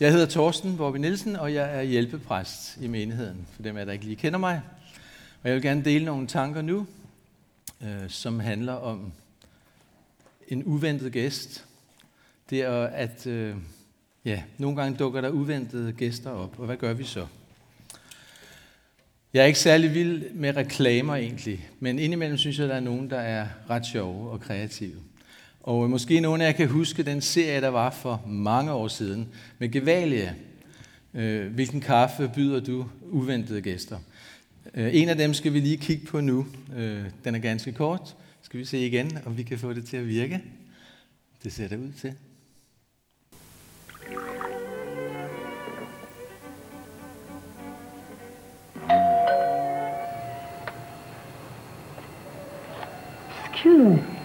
Jeg hedder Torsten Bobby Nielsen, og jeg er hjælpepræst i menigheden, for dem af der ikke lige kender mig. Og jeg vil gerne dele nogle tanker nu, øh, som handler om en uventet gæst. Det er, at øh, ja, nogle gange dukker der uventede gæster op, og hvad gør vi så? Jeg er ikke særlig vild med reklamer egentlig, men indimellem synes jeg, at der er nogen, der er ret sjove og kreative. Og måske nogle af jer kan huske den serie, der var for mange år siden med Gevalia. Øh, hvilken kaffe byder du uventede gæster? Øh, en af dem skal vi lige kigge på nu. Øh, den er ganske kort. Skal vi se igen, om vi kan få det til at virke? Det ser det ud til. Excuse me.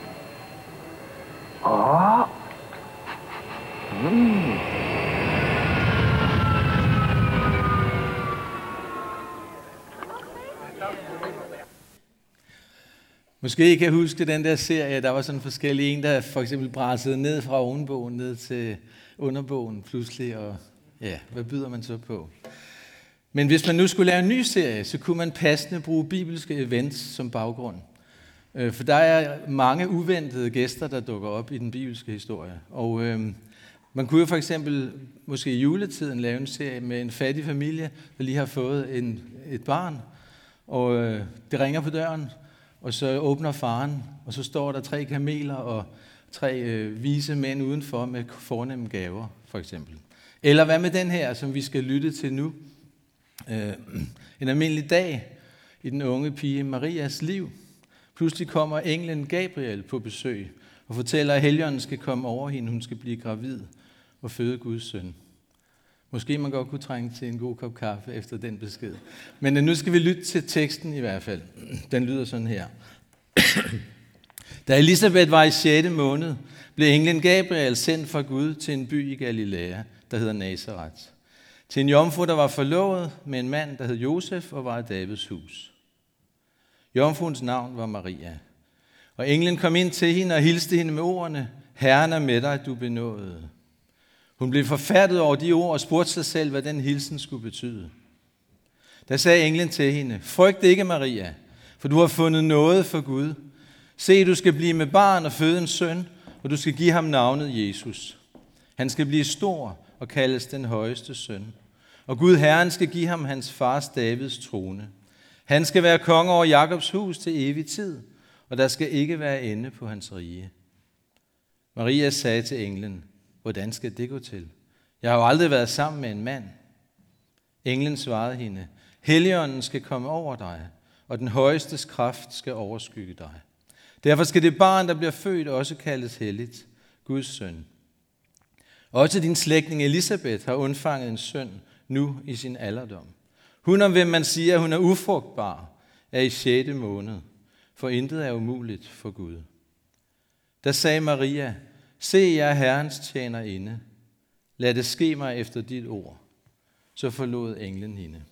Måske I kan huske den der serie, der var sådan forskellige en, der for eksempel brassede ned fra ovenbogen ned til underbogen pludselig, og ja, hvad byder man så på? Men hvis man nu skulle lave en ny serie, så kunne man passende bruge bibelske events som baggrund. Øh, for der er mange uventede gæster, der dukker op i den bibelske historie. Og øh, man kunne jo for eksempel måske i juletiden lave en serie med en fattig familie, der lige har fået en, et barn, og øh, det ringer på døren, og så åbner faren, og så står der tre kameler og tre øh, vise mænd udenfor med fornemme gaver, for eksempel. Eller hvad med den her, som vi skal lytte til nu? Øh, en almindelig dag i den unge pige Marias liv – Pludselig kommer englen Gabriel på besøg og fortæller, at helgenen skal komme over hende, hun skal blive gravid og føde Guds søn. Måske man godt kunne trænge til en god kop kaffe efter den besked. Men øh, nu skal vi lytte til teksten i hvert fald. Den lyder sådan her. Da Elisabeth var i 6. måned, blev englen Gabriel sendt fra Gud til en by i Galilea, der hedder Nazareth. Til en jomfru, der var forlovet med en mand, der hed Josef og var i Davids hus. Jomfruens navn var Maria. Og englen kom ind til hende og hilste hende med ordene, Herren er med dig, du benåede. Hun blev forfærdet over de ord og spurgte sig selv, hvad den hilsen skulle betyde. Der sagde englen til hende, frygt ikke, Maria, for du har fundet noget for Gud. Se, du skal blive med barn og føde en søn, og du skal give ham navnet Jesus. Han skal blive stor og kaldes den højeste søn. Og Gud Herren skal give ham hans fars Davids trone. Han skal være konge over Jakobs hus til evig tid, og der skal ikke være ende på hans rige. Maria sagde til englen, hvordan skal det gå til? Jeg har jo aldrig været sammen med en mand. Englen svarede hende, Helligånden skal komme over dig, og den højestes kraft skal overskygge dig. Derfor skal det barn, der bliver født, også kaldes helligt, Guds søn. Også din slægtning Elisabeth har undfanget en søn nu i sin alderdom. Hun om hvem man siger, at hun er ufrugtbar, er i 6. måned, for intet er umuligt for Gud. Der sagde Maria, se jeg er Herrens tjener inde. Lad det ske mig efter dit ord. Så forlod englen hende.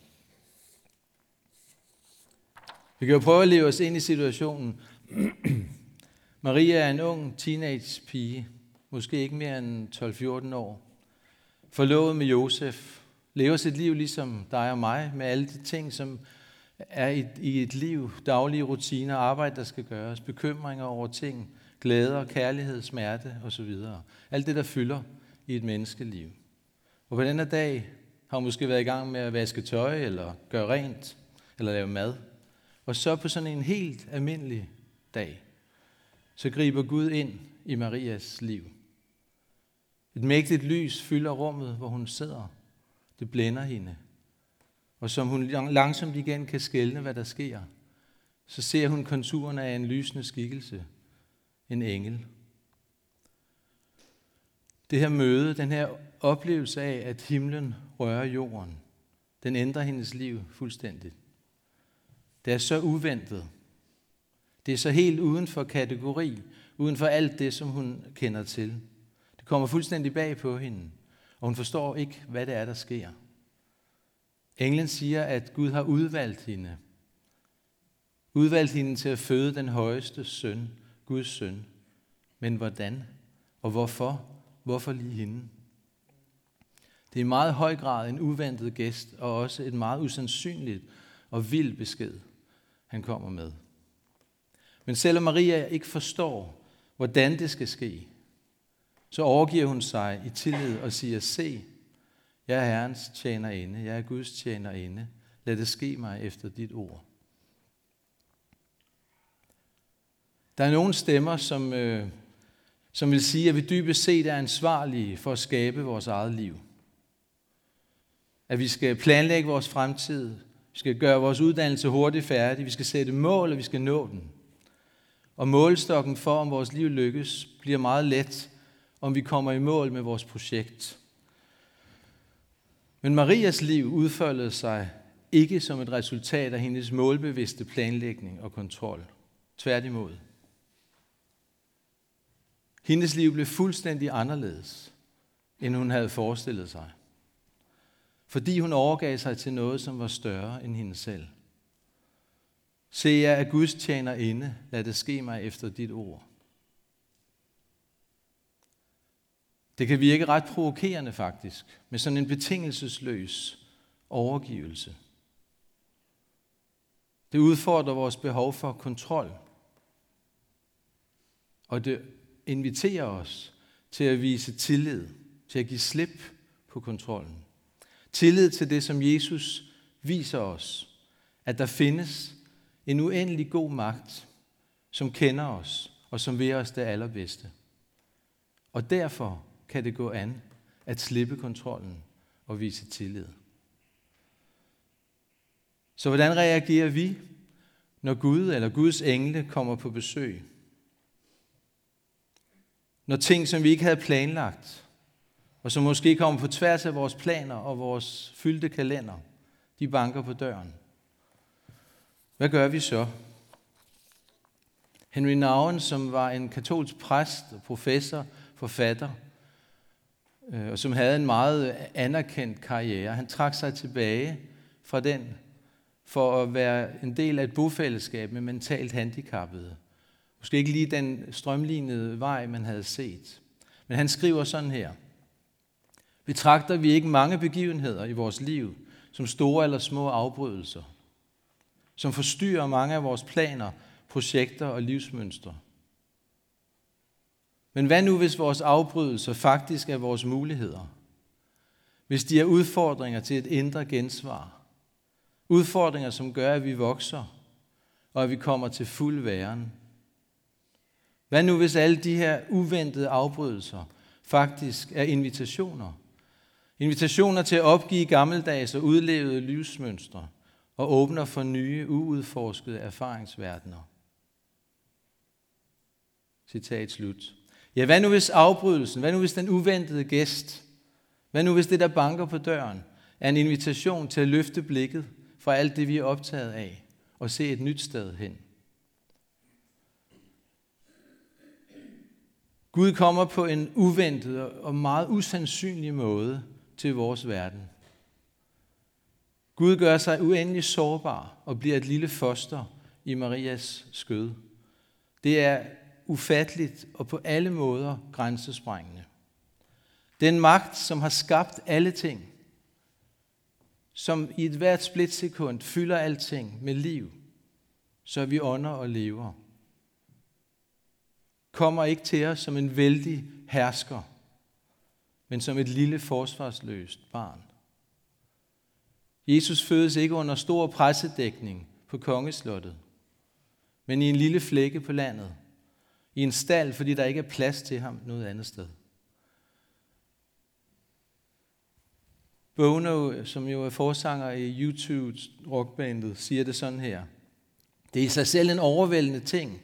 Vi kan jo prøve at leve os ind i situationen. Maria er en ung teenage pige, måske ikke mere end 12-14 år, forlovet med Josef, lever sit liv ligesom dig og mig, med alle de ting, som er i, i et liv, daglige rutiner, arbejde, der skal gøres, bekymringer over ting, glæder, kærlighed, smerte osv. Alt det, der fylder i et menneskeliv. Og på denne dag har hun måske været i gang med at vaske tøj, eller gøre rent, eller lave mad. Og så på sådan en helt almindelig dag, så griber Gud ind i Marias liv. Et mægtigt lys fylder rummet, hvor hun sidder det blænder hende. Og som hun langsomt igen kan skælne, hvad der sker, så ser hun konturerne af en lysende skikkelse, en engel. Det her møde, den her oplevelse af, at himlen rører jorden, den ændrer hendes liv fuldstændigt. Det er så uventet. Det er så helt uden for kategori, uden for alt det, som hun kender til. Det kommer fuldstændig bag på hende og hun forstår ikke, hvad det er, der sker. Englen siger, at Gud har udvalgt hende. Udvalgt hende til at føde den højeste søn, Guds søn. Men hvordan? Og hvorfor? Hvorfor lige hende? Det er i meget høj grad en uventet gæst, og også et meget usandsynligt og vild besked, han kommer med. Men selvom Maria ikke forstår, hvordan det skal ske, så overgiver hun sig i tillid og siger, se, jeg er Herrens tjenerinde, jeg er Guds tjenerinde, lad det ske mig efter dit ord. Der er nogle stemmer, som, øh, som vil sige, at vi dybest set er ansvarlige for at skabe vores eget liv. At vi skal planlægge vores fremtid, vi skal gøre vores uddannelse hurtigt færdig, vi skal sætte mål, og vi skal nå den. Og målstokken for, om vores liv lykkes, bliver meget let, om vi kommer i mål med vores projekt. Men Marias liv udfoldede sig ikke som et resultat af hendes målbevidste planlægning og kontrol. Tværtimod. Hendes liv blev fuldstændig anderledes, end hun havde forestillet sig. Fordi hun overgav sig til noget, som var større end hende selv. Se, jeg er Guds tjener inde. Lad det ske mig efter dit ord. Det kan virke ret provokerende faktisk, med sådan en betingelsesløs overgivelse. Det udfordrer vores behov for kontrol. Og det inviterer os til at vise tillid, til at give slip på kontrollen. Tillid til det, som Jesus viser os, at der findes en uendelig god magt, som kender os og som vil os det allerbedste. Og derfor kan det gå an at slippe kontrollen og vise tillid. Så hvordan reagerer vi, når Gud eller Guds engle kommer på besøg? Når ting, som vi ikke havde planlagt, og som måske kommer på tværs af vores planer og vores fyldte kalender, de banker på døren. Hvad gør vi så? Henry Nouwen, som var en katolsk præst, professor, forfatter, øh, og som havde en meget anerkendt karriere, han trak sig tilbage fra den for at være en del af et bofællesskab med mentalt handicappede. Måske ikke lige den strømlignede vej, man havde set. Men han skriver sådan her. Betragter vi ikke mange begivenheder i vores liv som store eller små afbrydelser, som forstyrrer mange af vores planer, projekter og livsmønstre? Men hvad nu, hvis vores afbrydelser faktisk er vores muligheder? Hvis de er udfordringer til et indre gensvar? Udfordringer, som gør, at vi vokser, og at vi kommer til fuld væren? Hvad nu, hvis alle de her uventede afbrydelser faktisk er invitationer? Invitationer til at opgive gammeldags og udlevede livsmønstre og åbner for nye, uudforskede erfaringsverdener. Citat slut. Ja, hvad nu hvis afbrydelsen, hvad nu hvis den uventede gæst, hvad nu hvis det, der banker på døren, er en invitation til at løfte blikket fra alt det, vi er optaget af, og se et nyt sted hen? Gud kommer på en uventet og meget usandsynlig måde til vores verden. Gud gør sig uendelig sårbar og bliver et lille foster i Marias skød. Det er ufatteligt og på alle måder grænsesprængende. Den magt, som har skabt alle ting, som i et hvert splitsekund fylder alting med liv, så vi ånder og lever, kommer ikke til os som en vældig hersker, men som et lille forsvarsløst barn. Jesus fødes ikke under stor pressedækning på kongeslottet, men i en lille flække på landet, i en stald, fordi der ikke er plads til ham noget andet sted. Bono, som jo er forsanger i YouTube rockbandet, siger det sådan her. Det er i sig selv en overvældende ting,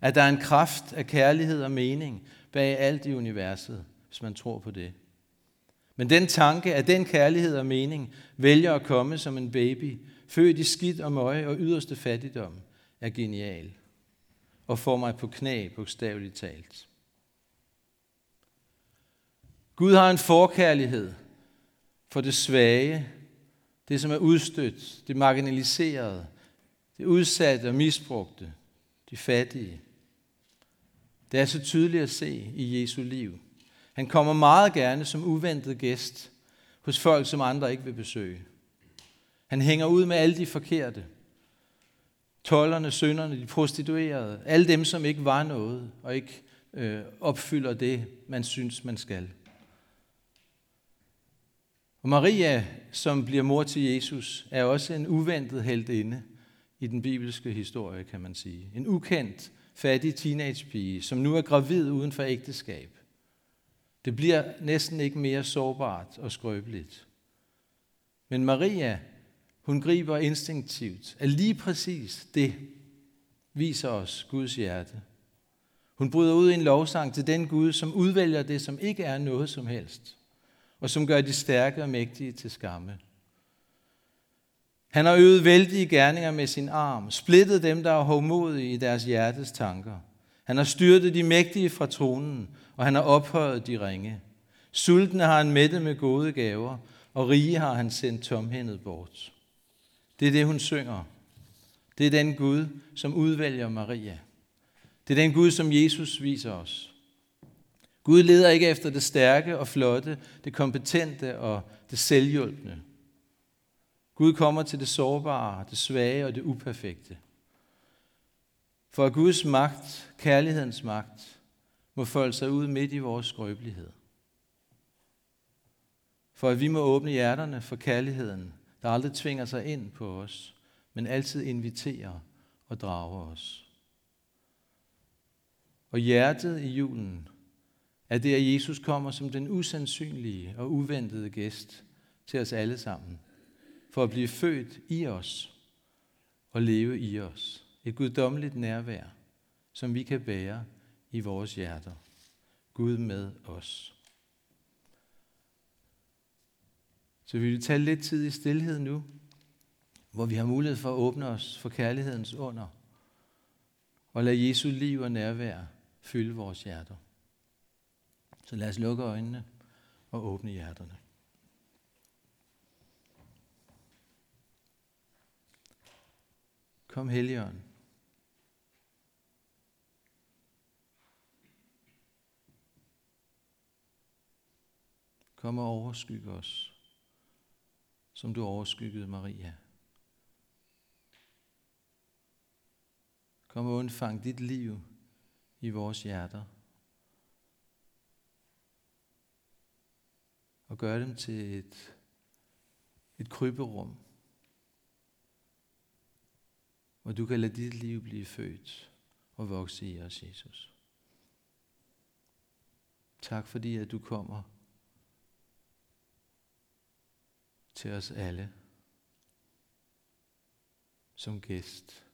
at der er en kraft af kærlighed og mening bag alt i universet, hvis man tror på det. Men den tanke, at den kærlighed og mening vælger at komme som en baby, født i skidt og møje og yderste fattigdom, er genial og får mig på knæ, bogstaveligt talt. Gud har en forkærlighed for det svage, det som er udstødt, det marginaliserede, det udsatte og misbrugte, de fattige. Det er så tydeligt at se i Jesu liv. Han kommer meget gerne som uventet gæst hos folk, som andre ikke vil besøge. Han hænger ud med alle de forkerte. Tollerne, sønderne, de prostituerede, alle dem, som ikke var noget, og ikke øh, opfylder det, man synes, man skal. Og Maria, som bliver mor til Jesus, er også en uventet heldinde i den bibelske historie, kan man sige. En ukendt, fattig teenagepige, som nu er gravid uden for ægteskab. Det bliver næsten ikke mere sårbart og skrøbeligt. Men Maria, hun griber instinktivt, at lige præcis det viser os Guds hjerte. Hun bryder ud i en lovsang til den Gud, som udvælger det, som ikke er noget som helst, og som gør de stærke og mægtige til skamme. Han har øvet vældige gerninger med sin arm, splittet dem, der er hovmodige i deres hjertes tanker. Han har styrtet de mægtige fra tronen, og han har ophøjet de ringe. Sultne har han mættet med gode gaver, og rige har han sendt tomhændet bort. Det er det, hun synger. Det er den Gud, som udvælger Maria. Det er den Gud, som Jesus viser os. Gud leder ikke efter det stærke og flotte, det kompetente og det selvhjulpne. Gud kommer til det sårbare, det svage og det uperfekte. For Guds magt, kærlighedens magt, må folde sig ud midt i vores skrøbelighed. For at vi må åbne hjerterne for kærligheden, der aldrig tvinger sig ind på os, men altid inviterer og drager os. Og hjertet i julen er det, at Jesus kommer som den usandsynlige og uventede gæst til os alle sammen, for at blive født i os og leve i os. Et guddommeligt nærvær, som vi kan bære i vores hjerter. Gud med os. Så vi vil tage lidt tid i stillhed nu, hvor vi har mulighed for at åbne os for kærlighedens under, og lade Jesu liv og nærvær fylde vores hjerter. Så lad os lukke øjnene og åbne hjerterne. Kom Helligånd. Kom og overskyg os, som du overskyggede Maria. Kom og undfang dit liv i vores hjerter. Og gør dem til et, et kryberum, hvor du kan lade dit liv blive født og vokse i os, Jesus. Tak fordi, at du kommer til os alle som gæst.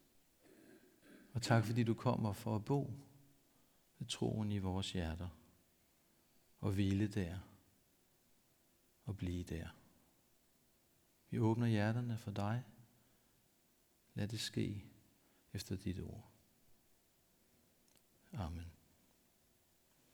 Og tak fordi du kommer for at bo med troen i vores hjerter og hvile der og blive der. Vi åbner hjerterne for dig. Lad det ske efter dit ord. Amen.